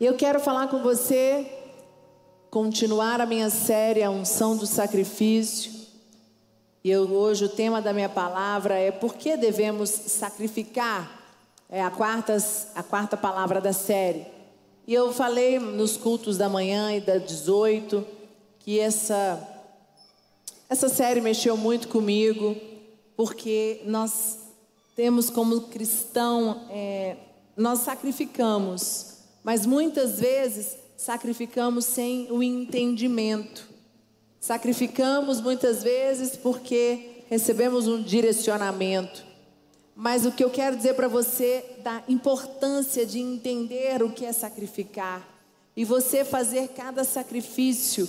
Eu quero falar com você, continuar a minha série A Unção do Sacrifício. E eu, hoje o tema da minha palavra é por que devemos sacrificar? É a quarta, a quarta palavra da série. E eu falei nos cultos da manhã e da 18 que essa, essa série mexeu muito comigo, porque nós temos como cristão, é, nós sacrificamos mas muitas vezes sacrificamos sem o entendimento. Sacrificamos muitas vezes porque recebemos um direcionamento. Mas o que eu quero dizer para você da importância de entender o que é sacrificar e você fazer cada sacrifício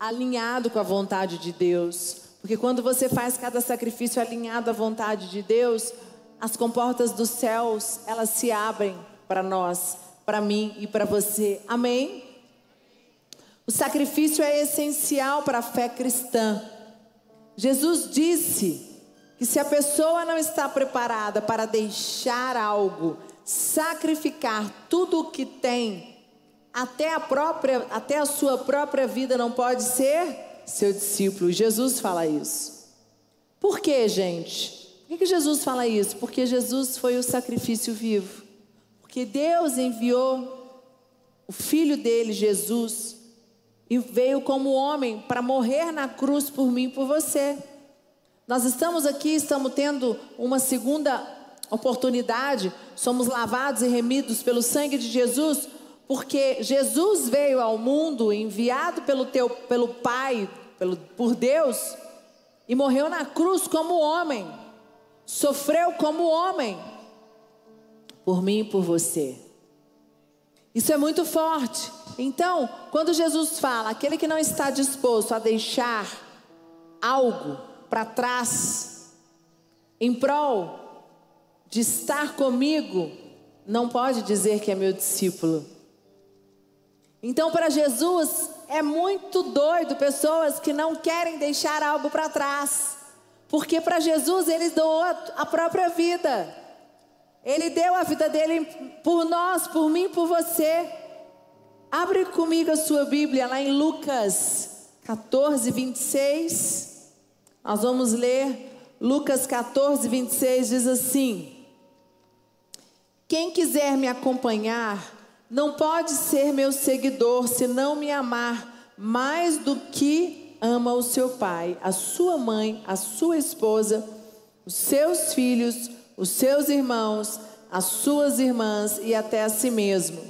alinhado com a vontade de Deus. Porque quando você faz cada sacrifício alinhado à vontade de Deus, as comportas dos céus, elas se abrem para nós para mim e para você. Amém? O sacrifício é essencial para a fé cristã. Jesus disse que se a pessoa não está preparada para deixar algo, sacrificar tudo o que tem, até a própria, até a sua própria vida não pode ser seu discípulo. Jesus fala isso. Por que, gente? Por que Jesus fala isso? Porque Jesus foi o sacrifício vivo que Deus enviou o filho dele, Jesus, e veio como homem para morrer na cruz por mim e por você. Nós estamos aqui, estamos tendo uma segunda oportunidade, somos lavados e remidos pelo sangue de Jesus, porque Jesus veio ao mundo enviado pelo teu pelo Pai, pelo, por Deus, e morreu na cruz como homem. Sofreu como homem por mim e por você. Isso é muito forte. Então, quando Jesus fala, aquele que não está disposto a deixar algo para trás, em prol de estar comigo, não pode dizer que é meu discípulo. Então, para Jesus, é muito doido pessoas que não querem deixar algo para trás, porque para Jesus ele doou a própria vida. Ele deu a vida dele por nós, por mim, por você. Abre comigo a sua Bíblia lá em Lucas 14, 26. Nós vamos ler Lucas 14, 26 diz assim: Quem quiser me acompanhar, não pode ser meu seguidor se não me amar mais do que ama o seu pai, a sua mãe, a sua esposa, os seus filhos, os seus irmãos, as suas irmãs e até a si mesmo.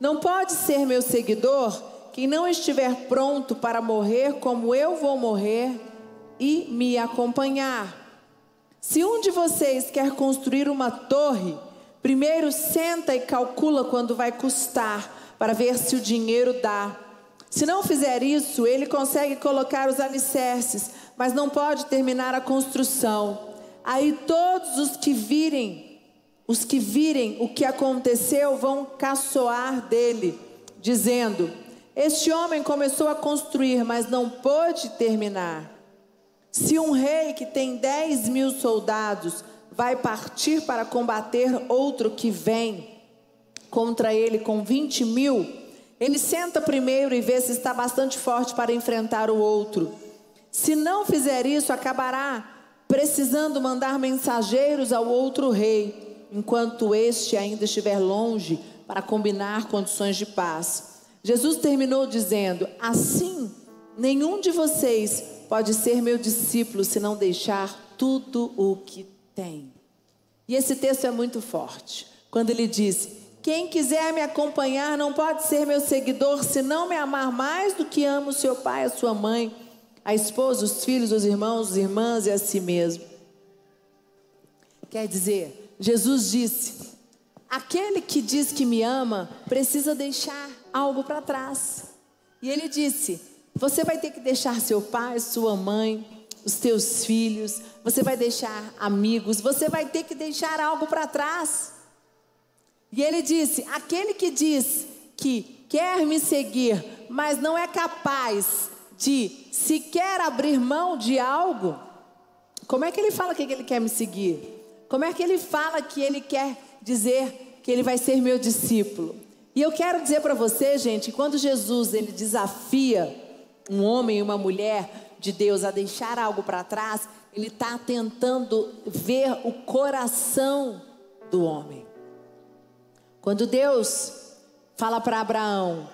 Não pode ser meu seguidor quem não estiver pronto para morrer como eu vou morrer e me acompanhar. Se um de vocês quer construir uma torre, primeiro senta e calcula quando vai custar, para ver se o dinheiro dá. Se não fizer isso, ele consegue colocar os alicerces, mas não pode terminar a construção. Aí todos os que virem, os que virem o que aconteceu vão caçoar dele, dizendo: Este homem começou a construir, mas não pôde terminar. Se um rei que tem dez mil soldados vai partir para combater outro que vem contra ele com vinte mil, ele senta primeiro e vê se está bastante forte para enfrentar o outro. Se não fizer isso, acabará precisando mandar mensageiros ao outro rei, enquanto este ainda estiver longe, para combinar condições de paz. Jesus terminou dizendo: Assim, nenhum de vocês pode ser meu discípulo se não deixar tudo o que tem. E esse texto é muito forte, quando ele diz: Quem quiser me acompanhar não pode ser meu seguidor se não me amar mais do que ama o seu pai, a sua mãe a esposa, os filhos, os irmãos, as irmãs e a si mesmo. Quer dizer, Jesus disse: aquele que diz que me ama precisa deixar algo para trás. E ele disse: você vai ter que deixar seu pai, sua mãe, os teus filhos, você vai deixar amigos, você vai ter que deixar algo para trás. E ele disse: aquele que diz que quer me seguir, mas não é capaz de se quer abrir mão de algo, como é que ele fala que ele quer me seguir? Como é que ele fala que ele quer dizer que ele vai ser meu discípulo? E eu quero dizer para você, gente, quando Jesus ele desafia um homem e uma mulher de Deus a deixar algo para trás, ele está tentando ver o coração do homem. Quando Deus fala para Abraão,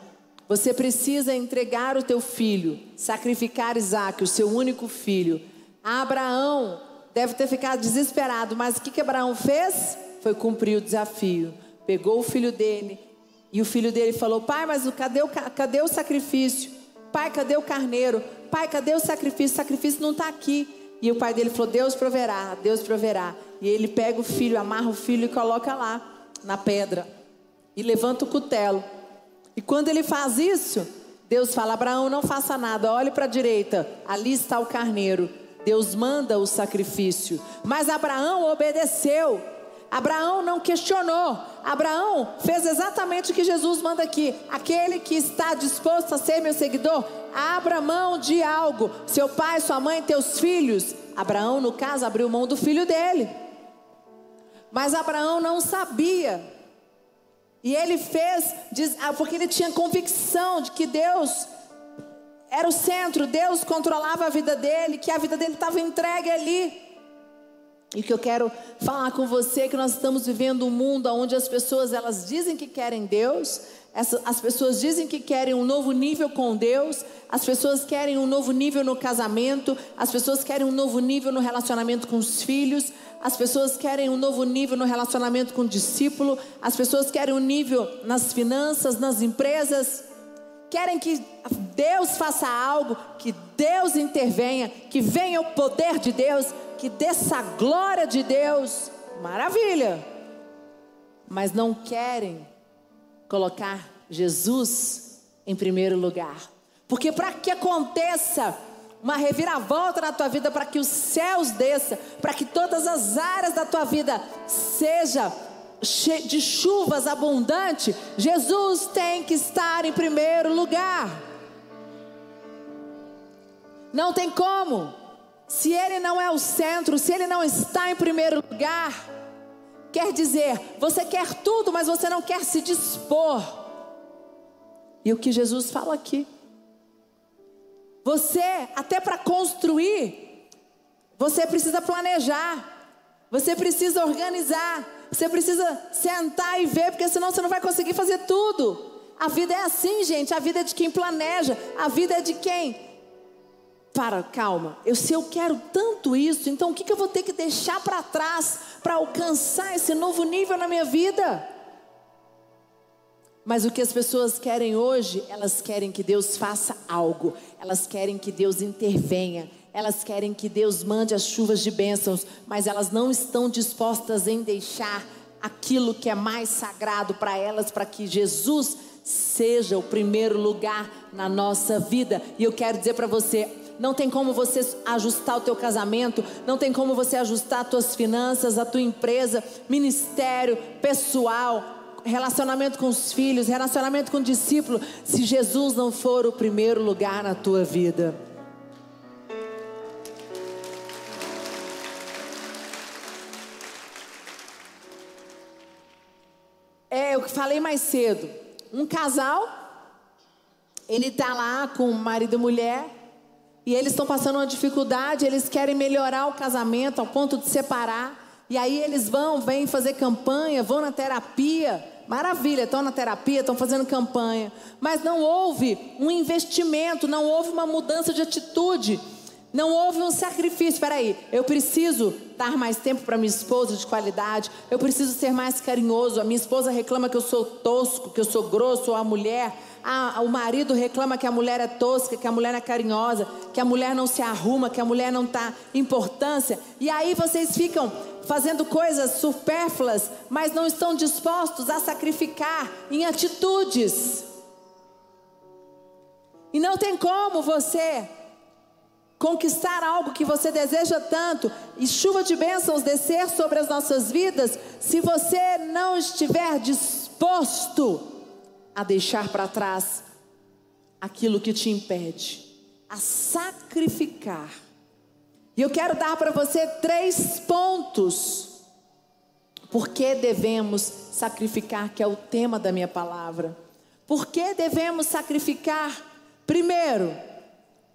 você precisa entregar o teu filho, sacrificar Isaac, o seu único filho. Abraão deve ter ficado desesperado, mas o que, que Abraão fez? Foi cumprir o desafio. Pegou o filho dele, e o filho dele falou: Pai, mas cadê o, cadê o sacrifício? Pai, cadê o carneiro? Pai, cadê o sacrifício? O sacrifício não está aqui. E o pai dele falou: Deus proverá, Deus proverá. E ele pega o filho, amarra o filho e coloca lá, na pedra. E levanta o cutelo. E quando ele faz isso, Deus fala: Abraão, não faça nada, olhe para a direita, ali está o carneiro. Deus manda o sacrifício. Mas Abraão obedeceu. Abraão não questionou. Abraão fez exatamente o que Jesus manda aqui. Aquele que está disposto a ser meu seguidor, abra mão de algo. Seu pai, sua mãe, teus filhos. Abraão, no caso, abriu mão do filho dele. Mas Abraão não sabia. E ele fez, ah, porque ele tinha convicção de que Deus era o centro, Deus controlava a vida dele, que a vida dele estava entregue ali. E que eu quero falar com você é que nós estamos vivendo um mundo onde as pessoas elas dizem que querem Deus, as pessoas dizem que querem um novo nível com Deus, as pessoas querem um novo nível no casamento, as pessoas querem um novo nível no relacionamento com os filhos, as pessoas querem um novo nível no relacionamento com o discípulo, as pessoas querem um nível nas finanças, nas empresas, querem que Deus faça algo, que Deus intervenha, que venha o poder de Deus, que desça a glória de Deus, maravilha. Mas não querem colocar Jesus em primeiro lugar. Porque para que aconteça uma reviravolta na tua vida, para que os céus desça, para que todas as áreas da tua vida seja de chuvas abundante, Jesus tem que estar em primeiro lugar. Não tem como. Se ele não é o centro, se ele não está em primeiro lugar, quer dizer, você quer tudo, mas você não quer se dispor. E o que Jesus fala aqui? Você, até para construir, você precisa planejar, você precisa organizar, você precisa sentar e ver, porque senão você não vai conseguir fazer tudo. A vida é assim, gente. A vida é de quem planeja, a vida é de quem para, calma. Eu, se eu quero tanto isso, então o que, que eu vou ter que deixar para trás para alcançar esse novo nível na minha vida? Mas o que as pessoas querem hoje, elas querem que Deus faça algo, elas querem que Deus intervenha, elas querem que Deus mande as chuvas de bênçãos, mas elas não estão dispostas em deixar aquilo que é mais sagrado para elas, para que Jesus seja o primeiro lugar na nossa vida. E eu quero dizer para você, não tem como você ajustar o teu casamento, não tem como você ajustar as tuas finanças, a tua empresa, ministério, pessoal, relacionamento com os filhos, relacionamento com o discípulo, se Jesus não for o primeiro lugar na tua vida. É, eu falei mais cedo. Um casal, ele tá lá com marido e mulher, e eles estão passando uma dificuldade, eles querem melhorar o casamento ao ponto de separar. E aí eles vão, vêm fazer campanha, vão na terapia. Maravilha, estão na terapia, estão fazendo campanha. Mas não houve um investimento, não houve uma mudança de atitude. Não houve um sacrifício. Espera aí, eu preciso dar mais tempo para minha esposa de qualidade. Eu preciso ser mais carinhoso. A minha esposa reclama que eu sou tosco, que eu sou grosso, ou a mulher ah, o marido reclama que a mulher é tosca, que a mulher é carinhosa, que a mulher não se arruma, que a mulher não está importância. E aí vocês ficam fazendo coisas supérfluas, mas não estão dispostos a sacrificar em atitudes. E não tem como você conquistar algo que você deseja tanto e chuva de bênçãos descer sobre as nossas vidas se você não estiver disposto a deixar para trás aquilo que te impede, a sacrificar. E eu quero dar para você três pontos Por que devemos sacrificar, que é o tema da minha palavra? Por que devemos sacrificar? Primeiro,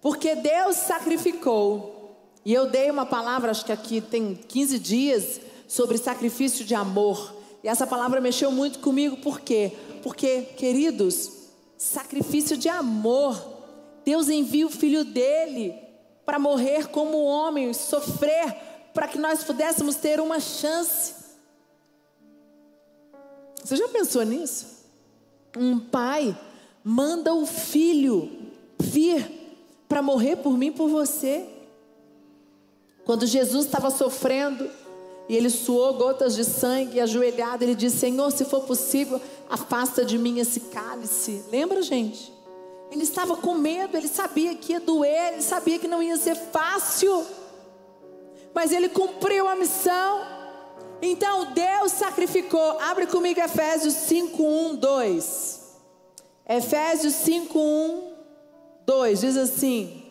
porque Deus sacrificou. E eu dei uma palavra, acho que aqui tem 15 dias, sobre sacrifício de amor. E essa palavra mexeu muito comigo, por quê? Porque, queridos, sacrifício de amor. Deus envia o filho dele para morrer como homem, sofrer, para que nós pudéssemos ter uma chance. Você já pensou nisso? Um pai manda o filho vir para morrer por mim, por você. Quando Jesus estava sofrendo e ele suou gotas de sangue, ajoelhado, ele disse: Senhor, se for possível, afasta de mim esse cálice. Lembra, gente? Ele estava com medo, ele sabia que ia doer, ele sabia que não ia ser fácil, mas ele cumpriu a missão. Então Deus sacrificou. Abre comigo Efésios 5, 1, 2. Efésios 5, 1, 2 diz assim: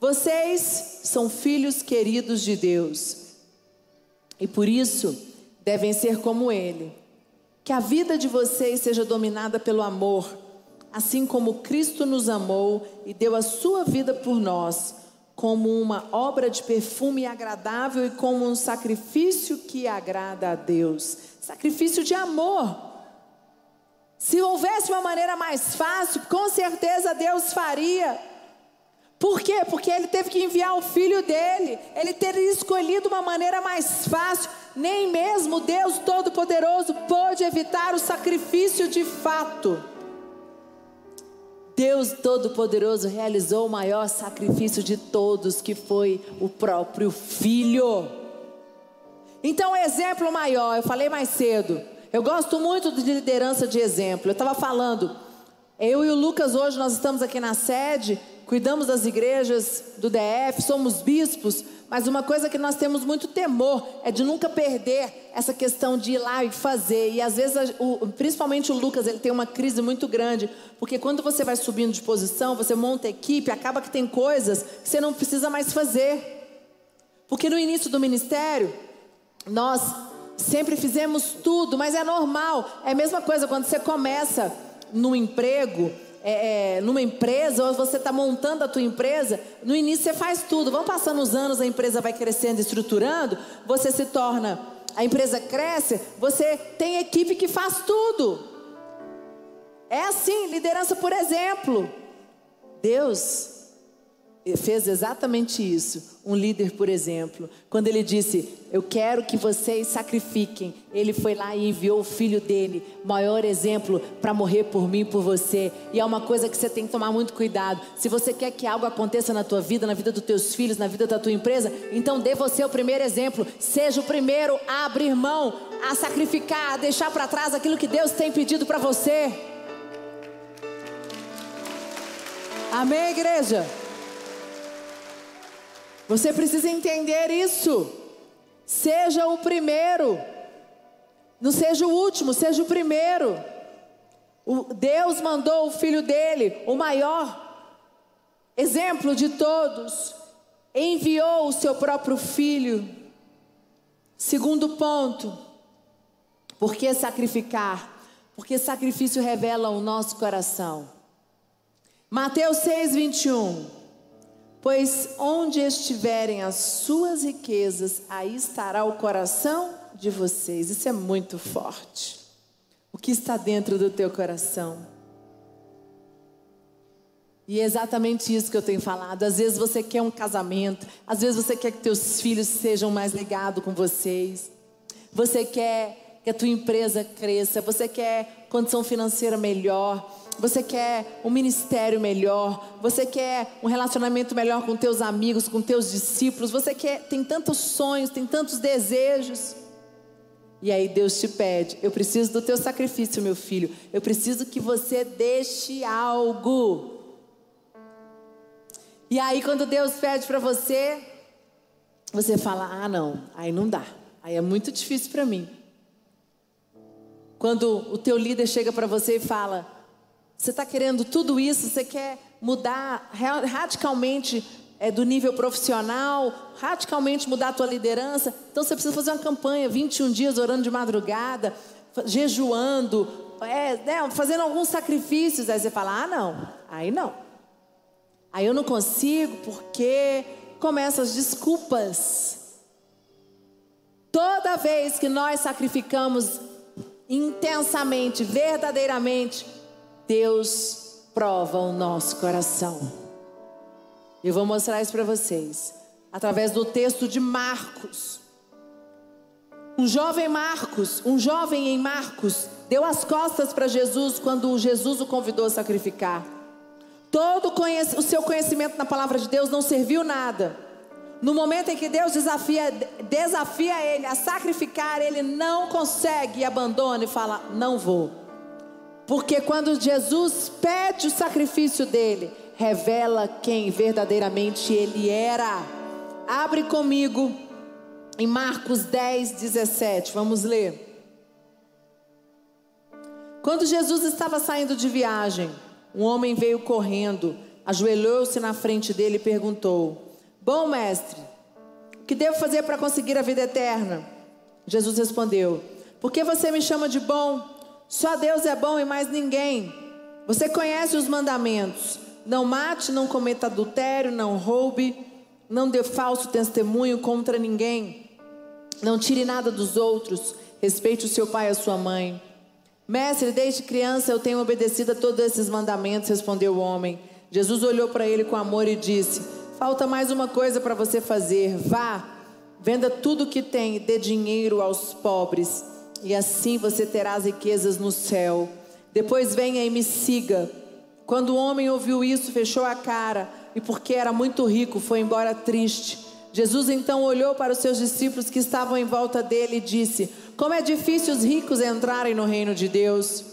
Vocês são filhos queridos de Deus, e por isso devem ser como Ele. Que a vida de vocês seja dominada pelo amor, assim como Cristo nos amou e deu a sua vida por nós como uma obra de perfume agradável e como um sacrifício que agrada a Deus. Sacrifício de amor. Se houvesse uma maneira mais fácil, com certeza Deus faria. Por quê? Porque ele teve que enviar o filho dele. Ele teria escolhido uma maneira mais fácil. Nem mesmo Deus Todo-Poderoso pôde evitar o sacrifício de fato. Deus Todo-Poderoso realizou o maior sacrifício de todos, que foi o próprio Filho. Então, exemplo maior, eu falei mais cedo, eu gosto muito de liderança de exemplo. Eu estava falando, eu e o Lucas hoje nós estamos aqui na sede, cuidamos das igrejas do DF, somos bispos, mas uma coisa que nós temos muito temor é de nunca perder essa questão de ir lá e fazer. E às vezes, o, principalmente o Lucas, ele tem uma crise muito grande, porque quando você vai subindo de posição, você monta equipe, acaba que tem coisas que você não precisa mais fazer. Porque no início do ministério, nós sempre fizemos tudo, mas é normal. É a mesma coisa quando você começa no emprego é, é, numa empresa, ou você está montando a tua empresa, no início você faz tudo. Vão passando os anos, a empresa vai crescendo, estruturando, você se torna, a empresa cresce, você tem equipe que faz tudo. É assim, liderança por exemplo. Deus fez exatamente isso. Um líder, por exemplo, quando ele disse: Eu quero que vocês sacrifiquem. Ele foi lá e enviou o filho dele, maior exemplo, para morrer por mim e por você. E é uma coisa que você tem que tomar muito cuidado. Se você quer que algo aconteça na tua vida, na vida dos teus filhos, na vida da tua empresa, então dê você o primeiro exemplo. Seja o primeiro a abrir mão, a sacrificar, a deixar para trás aquilo que Deus tem pedido para você. Amém, igreja? Você precisa entender isso. Seja o primeiro. Não seja o último, seja o primeiro. O Deus mandou o filho dele, o maior exemplo de todos, enviou o seu próprio filho. Segundo ponto, por que sacrificar? Porque sacrifício revela o nosso coração. Mateus 6, 21. Pois onde estiverem as suas riquezas, aí estará o coração de vocês. Isso é muito forte. O que está dentro do teu coração? E é exatamente isso que eu tenho falado. Às vezes você quer um casamento, às vezes você quer que teus filhos sejam mais ligados com vocês. Você quer que a tua empresa cresça, você quer condição financeira melhor você quer um ministério melhor, você quer um relacionamento melhor com teus amigos, com teus discípulos, você quer, tem tantos sonhos, tem tantos desejos. E aí Deus te pede: eu preciso do teu sacrifício, meu filho. Eu preciso que você deixe algo. E aí quando Deus pede para você, você fala: "Ah, não, aí não dá. Aí é muito difícil para mim". Quando o teu líder chega para você e fala: você está querendo tudo isso, você quer mudar radicalmente é, do nível profissional, radicalmente mudar a tua liderança. Então você precisa fazer uma campanha, 21 dias orando de madrugada, jejuando, é, né, fazendo alguns sacrifícios. Aí você fala: ah, não, aí não. Aí eu não consigo porque começam as desculpas. Toda vez que nós sacrificamos intensamente, verdadeiramente, Deus prova o nosso coração. Eu vou mostrar isso para vocês através do texto de Marcos. Um jovem Marcos, um jovem em Marcos, deu as costas para Jesus quando Jesus o convidou a sacrificar. Todo o seu conhecimento na palavra de Deus não serviu nada. No momento em que Deus desafia, desafia ele a sacrificar, ele não consegue e abandona e fala: Não vou. Porque quando Jesus pede o sacrifício dele, revela quem verdadeiramente ele era. Abre comigo em Marcos 10, 17. Vamos ler. Quando Jesus estava saindo de viagem, um homem veio correndo, ajoelhou-se na frente dele e perguntou: Bom mestre, o que devo fazer para conseguir a vida eterna? Jesus respondeu: Por que você me chama de bom? Só Deus é bom e mais ninguém. Você conhece os mandamentos: não mate, não cometa adultério, não roube, não dê falso testemunho contra ninguém, não tire nada dos outros, respeite o seu pai e a sua mãe. Mestre, desde criança eu tenho obedecido a todos esses mandamentos, respondeu o homem. Jesus olhou para ele com amor e disse: Falta mais uma coisa para você fazer. Vá, venda tudo o que tem e dê dinheiro aos pobres, e assim você terá as riquezas no céu. Depois venha e me siga. Quando o homem ouviu isso, fechou a cara e, porque era muito rico, foi embora triste. Jesus então olhou para os seus discípulos que estavam em volta dele e disse: Como é difícil os ricos entrarem no reino de Deus.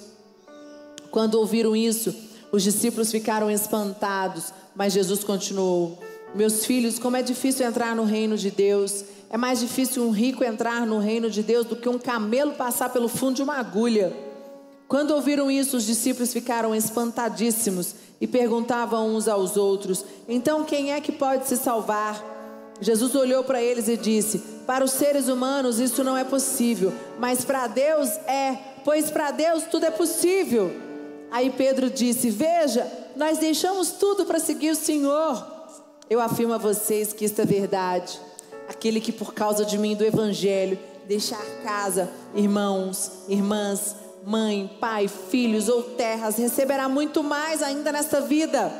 Quando ouviram isso, os discípulos ficaram espantados, mas Jesus continuou: Meus filhos, como é difícil entrar no reino de Deus. É mais difícil um rico entrar no reino de Deus do que um camelo passar pelo fundo de uma agulha. Quando ouviram isso, os discípulos ficaram espantadíssimos e perguntavam uns aos outros: Então quem é que pode se salvar? Jesus olhou para eles e disse: Para os seres humanos isso não é possível, mas para Deus é, pois para Deus tudo é possível. Aí Pedro disse: Veja, nós deixamos tudo para seguir o Senhor. Eu afirmo a vocês que isto é verdade. Aquele que por causa de mim do Evangelho deixar casa, irmãos, irmãs, mãe, pai, filhos ou terras, receberá muito mais ainda nesta vida.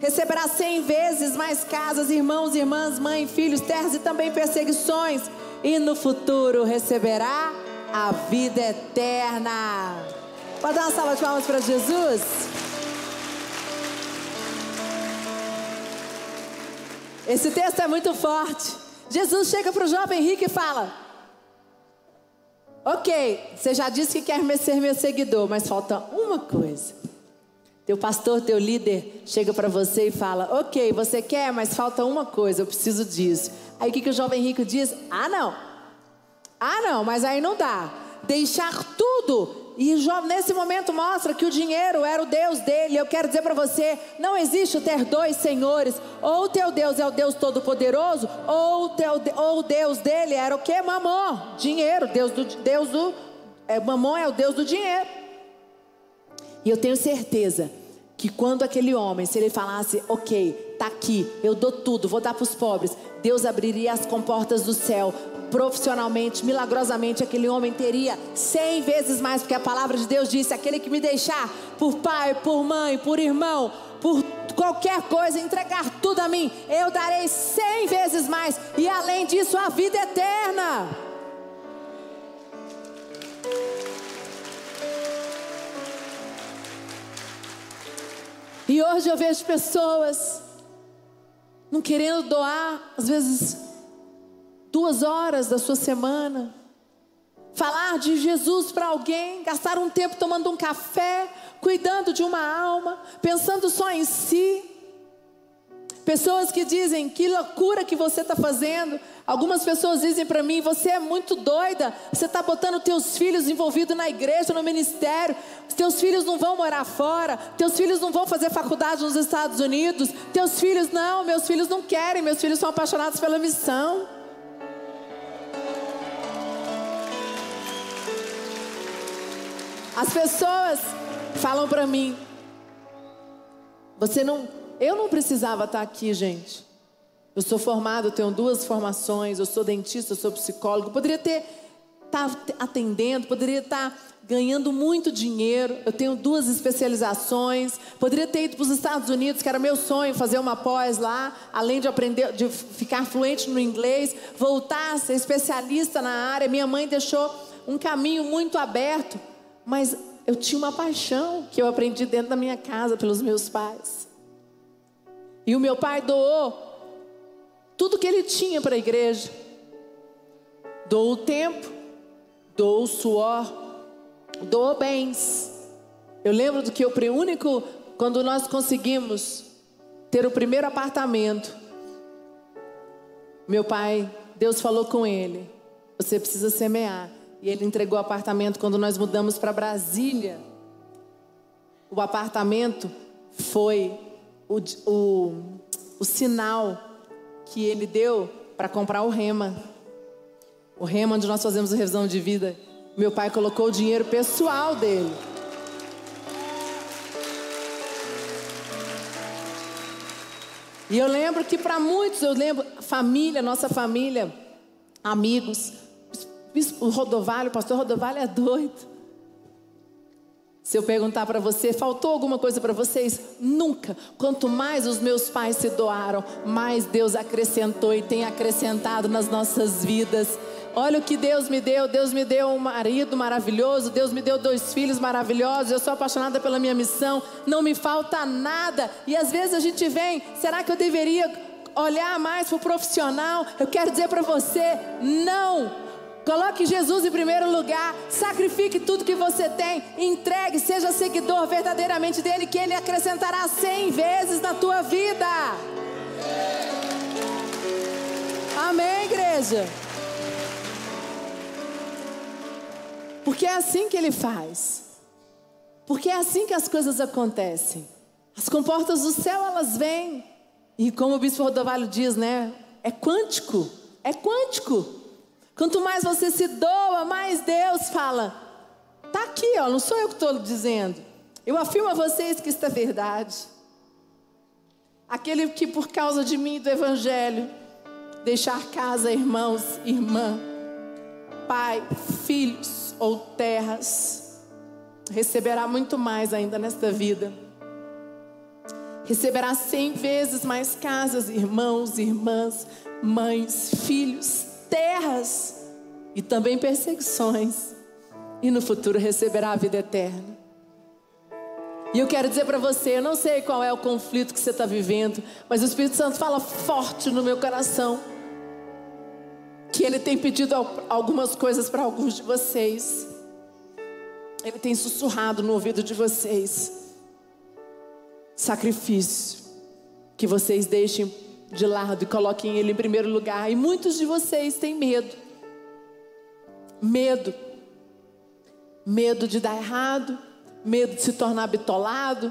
Receberá cem vezes mais casas, irmãos, irmãs, mãe, filhos, terras e também perseguições. E no futuro receberá a vida eterna. Pode dar uma salva de palmas para Jesus? Esse texto é muito forte. Jesus chega para o jovem rico e fala: Ok, você já disse que quer ser meu seguidor, mas falta uma coisa. Teu pastor, teu líder chega para você e fala: Ok, você quer, mas falta uma coisa, eu preciso disso. Aí o que, que o jovem rico diz? Ah, não. Ah, não, mas aí não dá. Deixar tudo e nesse momento mostra que o dinheiro era o Deus dele. Eu quero dizer para você: não existe ter dois senhores. Ou o teu Deus é o Deus Todo-Poderoso, ou, o teu, ou Deus dele era o que? Mamon, dinheiro. Deus do, Deus do é, Mamon é o Deus do dinheiro. E eu tenho certeza que quando aquele homem, se ele falasse, ok, tá aqui, eu dou tudo, vou dar para os pobres, Deus abriria as comportas do céu profissionalmente, milagrosamente, aquele homem teria cem vezes mais, porque a palavra de Deus disse: aquele que me deixar por pai, por mãe, por irmão, por qualquer coisa, entregar tudo a mim, eu darei cem vezes mais, e além disso, a vida eterna. E hoje eu vejo pessoas não querendo doar, às vezes duas horas da sua semana, falar de Jesus para alguém, gastar um tempo tomando um café, cuidando de uma alma, pensando só em si. Pessoas que dizem que loucura que você está fazendo. Algumas pessoas dizem para mim: você é muito doida. Você está botando teus filhos envolvidos na igreja, no ministério. Teus filhos não vão morar fora. Teus filhos não vão fazer faculdade nos Estados Unidos. Teus filhos não. Meus filhos não querem. Meus filhos são apaixonados pela missão. As pessoas falam para mim: você não eu não precisava estar aqui, gente. Eu sou formado, tenho duas formações, eu sou dentista, eu sou psicólogo. Poderia ter estar tá atendendo, poderia estar tá ganhando muito dinheiro. Eu tenho duas especializações. Poderia ter ido para os Estados Unidos, que era meu sonho, fazer uma pós lá, além de aprender, de ficar fluente no inglês, voltar a ser especialista na área. Minha mãe deixou um caminho muito aberto, mas eu tinha uma paixão que eu aprendi dentro da minha casa pelos meus pais. E o meu pai doou tudo que ele tinha para a igreja. Doou o tempo, doou o suor, doou bens. Eu lembro do que o único, quando nós conseguimos ter o primeiro apartamento, meu pai, Deus falou com ele: você precisa semear. E ele entregou o apartamento quando nós mudamos para Brasília. O apartamento foi o, o, o sinal que ele deu para comprar o rema. O rema onde nós fazemos a revisão de vida. Meu pai colocou o dinheiro pessoal dele. E eu lembro que para muitos, eu lembro, família, nossa família, amigos, o Rodovalho, pastor Rodovalho é doido. Se eu perguntar para você, faltou alguma coisa para vocês? Nunca. Quanto mais os meus pais se doaram, mais Deus acrescentou e tem acrescentado nas nossas vidas. Olha o que Deus me deu. Deus me deu um marido maravilhoso. Deus me deu dois filhos maravilhosos. Eu sou apaixonada pela minha missão. Não me falta nada. E às vezes a gente vem, será que eu deveria olhar mais para o profissional? Eu quero dizer para você, não. Coloque Jesus em primeiro lugar. Sacrifique tudo que você tem. Entregue, seja seguidor verdadeiramente dele, que ele acrescentará cem vezes na tua vida. Amém, igreja? Porque é assim que ele faz. Porque é assim que as coisas acontecem. As comportas do céu, elas vêm. E como o bispo Rodovalho diz, né? É quântico. É quântico. Quanto mais você se doa, mais Deus fala. Tá aqui, ó, não sou eu que estou dizendo. Eu afirmo a vocês que isto é verdade. Aquele que por causa de mim do evangelho deixar casa, irmãos, irmã, pai, filhos ou terras, receberá muito mais ainda nesta vida. Receberá cem vezes mais casas, irmãos, irmãs, mães, filhos, terras e também perseguições, e no futuro receberá a vida eterna. E eu quero dizer para você, eu não sei qual é o conflito que você está vivendo, mas o Espírito Santo fala forte no meu coração que Ele tem pedido algumas coisas para alguns de vocês. Ele tem sussurrado no ouvido de vocês. Sacrifício que vocês deixem de lado e coloquem Ele em primeiro lugar. E muitos de vocês têm medo. Medo. Medo de dar errado, medo de se tornar bitolado,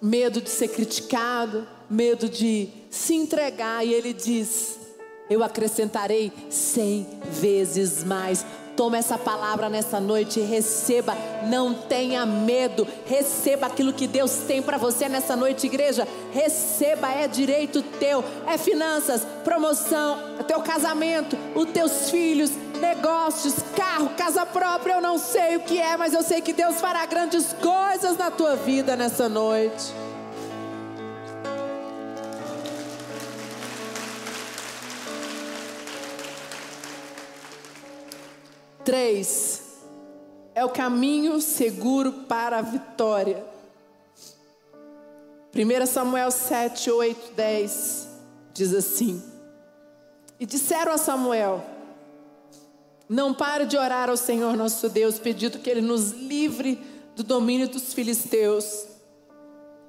medo de ser criticado, medo de se entregar. E Ele diz: Eu acrescentarei cem vezes mais Toma essa palavra nessa noite receba. Não tenha medo. Receba aquilo que Deus tem para você nessa noite, igreja. Receba, é direito teu. É finanças, promoção, é teu casamento, os teus filhos, negócios, carro, casa própria. Eu não sei o que é, mas eu sei que Deus fará grandes coisas na tua vida nessa noite. Três, é o caminho seguro para a vitória. 1 Samuel 7, 8, 10 diz assim: E disseram a Samuel: Não pare de orar ao Senhor nosso Deus, pedindo que Ele nos livre do domínio dos filisteus.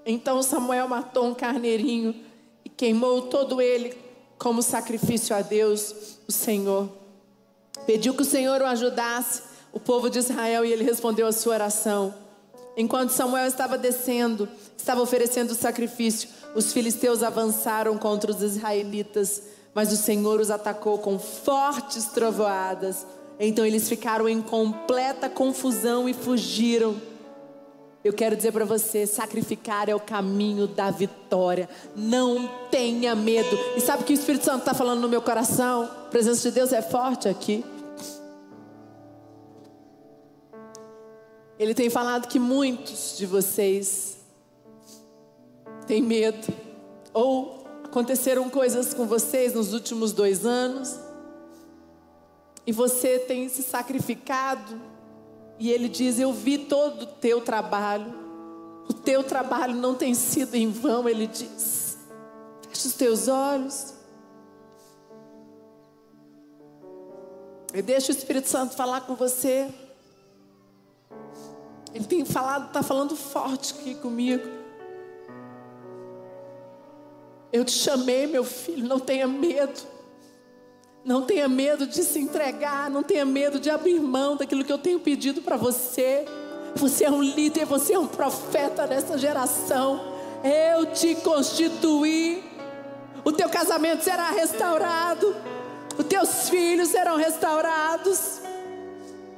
Então Samuel matou um carneirinho e queimou todo ele como sacrifício a Deus, o Senhor. Pediu que o Senhor o ajudasse, o povo de Israel, e ele respondeu a sua oração. Enquanto Samuel estava descendo, estava oferecendo o sacrifício, os filisteus avançaram contra os israelitas, mas o Senhor os atacou com fortes trovoadas. Então eles ficaram em completa confusão e fugiram. Eu quero dizer para você: sacrificar é o caminho da vitória. Não tenha medo. E sabe o que o Espírito Santo está falando no meu coração? A presença de Deus é forte aqui. Ele tem falado que muitos de vocês têm medo. Ou aconteceram coisas com vocês nos últimos dois anos. E você tem se sacrificado. E ele diz: Eu vi todo o teu trabalho. O teu trabalho não tem sido em vão. Ele diz: Feche os teus olhos. E deixa o Espírito Santo falar com você. Ele tem falado, está falando forte aqui comigo. Eu te chamei, meu filho, não tenha medo. Não tenha medo de se entregar, não tenha medo de abrir mão daquilo que eu tenho pedido para você. Você é um líder, você é um profeta nessa geração. Eu te constituí. O teu casamento será restaurado. Os teus filhos serão restaurados.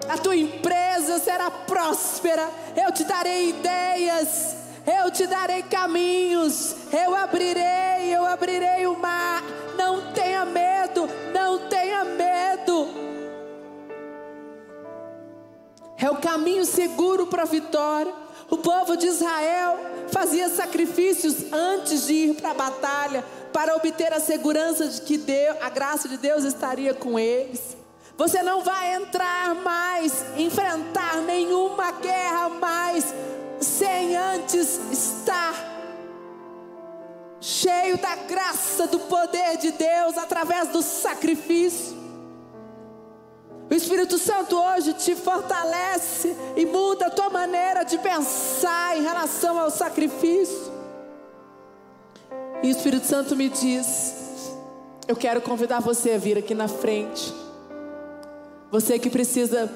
A tua empresa será próspera. Eu te darei ideias. Eu te darei caminhos. Eu abrirei, eu abrirei o mar. Não tenha medo, não tenha medo. É o caminho seguro para a vitória. O povo de Israel fazia sacrifícios antes de ir para a batalha para obter a segurança de que Deus, a graça de Deus estaria com eles. Você não vai entrar mais, enfrentar nenhuma guerra mais, sem antes estar cheio da graça, do poder de Deus, através do sacrifício. O Espírito Santo hoje te fortalece e muda a tua maneira de pensar em relação ao sacrifício. E o Espírito Santo me diz: Eu quero convidar você a vir aqui na frente. Você que precisa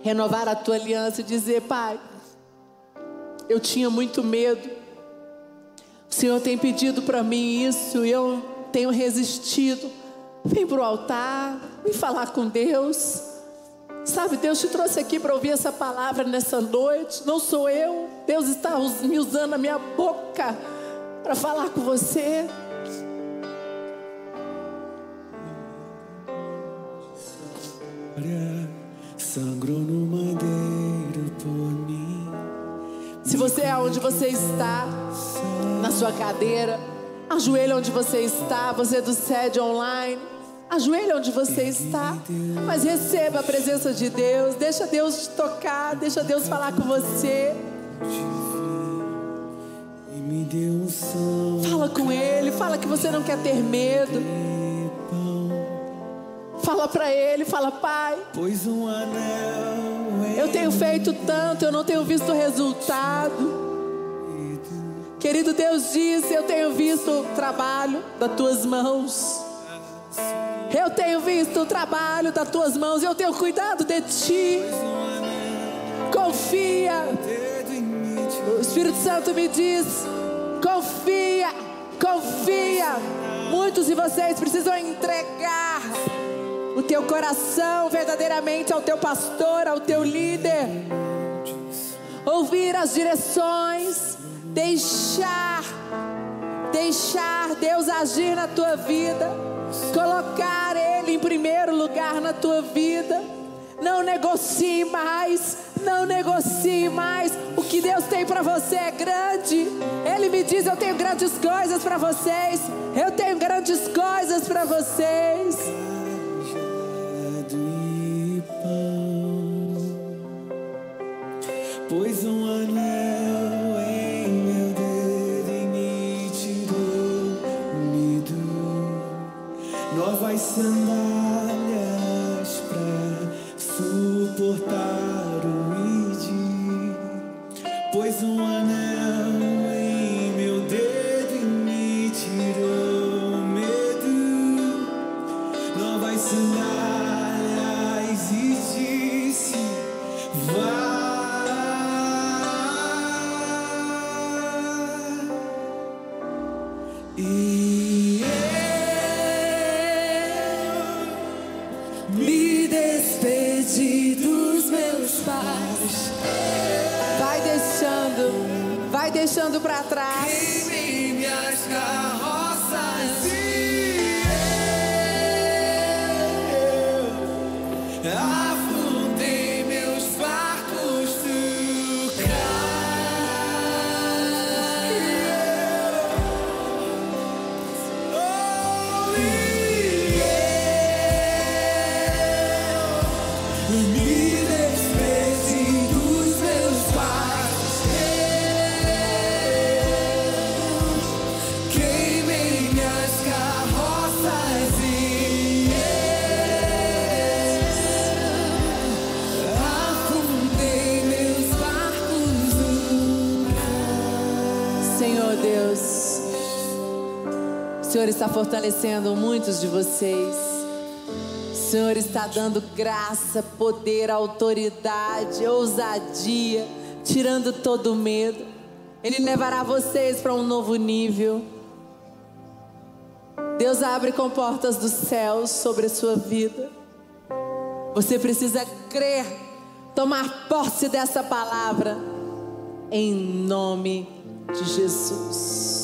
renovar a tua aliança e dizer: Pai, eu tinha muito medo. O Senhor tem pedido para mim isso e eu tenho resistido. Vem para o altar, vem falar com Deus. Sabe, Deus te trouxe aqui para ouvir essa palavra nessa noite. Não sou eu. Deus está me usando a minha boca para falar com você. Sangrou no madeiro por mim. Se você é onde você está, na sua cadeira, ajoelha onde você está, você é do sede online, ajoelha onde você está, mas receba a presença de Deus, deixa Deus te tocar, deixa Deus falar com você. Fala com Ele, fala que você não quer ter medo. Fala para ele, fala, pai. Pois um anel eu tenho feito tanto, eu não tenho visto resultado. Querido Deus disse, eu tenho visto o trabalho das tuas mãos. Eu tenho visto o trabalho das tuas mãos, eu tenho cuidado de ti. Confia. O Espírito Santo me diz: confia, confia. Muitos de vocês precisam entregar o teu coração verdadeiramente ao teu pastor, ao teu líder. Ouvir as direções, deixar, deixar Deus agir na tua vida, colocar Ele em primeiro lugar na tua vida. Não negocie mais, não negocie mais. O que Deus tem para você é grande. Ele me diz: Eu tenho grandes coisas para vocês. Eu tenho grandes coisas para vocês. Novas sandálias pra suportar o id. Pois um Senhor está fortalecendo muitos de vocês. O Senhor está dando graça, poder, autoridade, ousadia, tirando todo o medo. Ele levará vocês para um novo nível. Deus abre com portas dos céus sobre a sua vida. Você precisa crer, tomar posse dessa palavra, em nome de Jesus.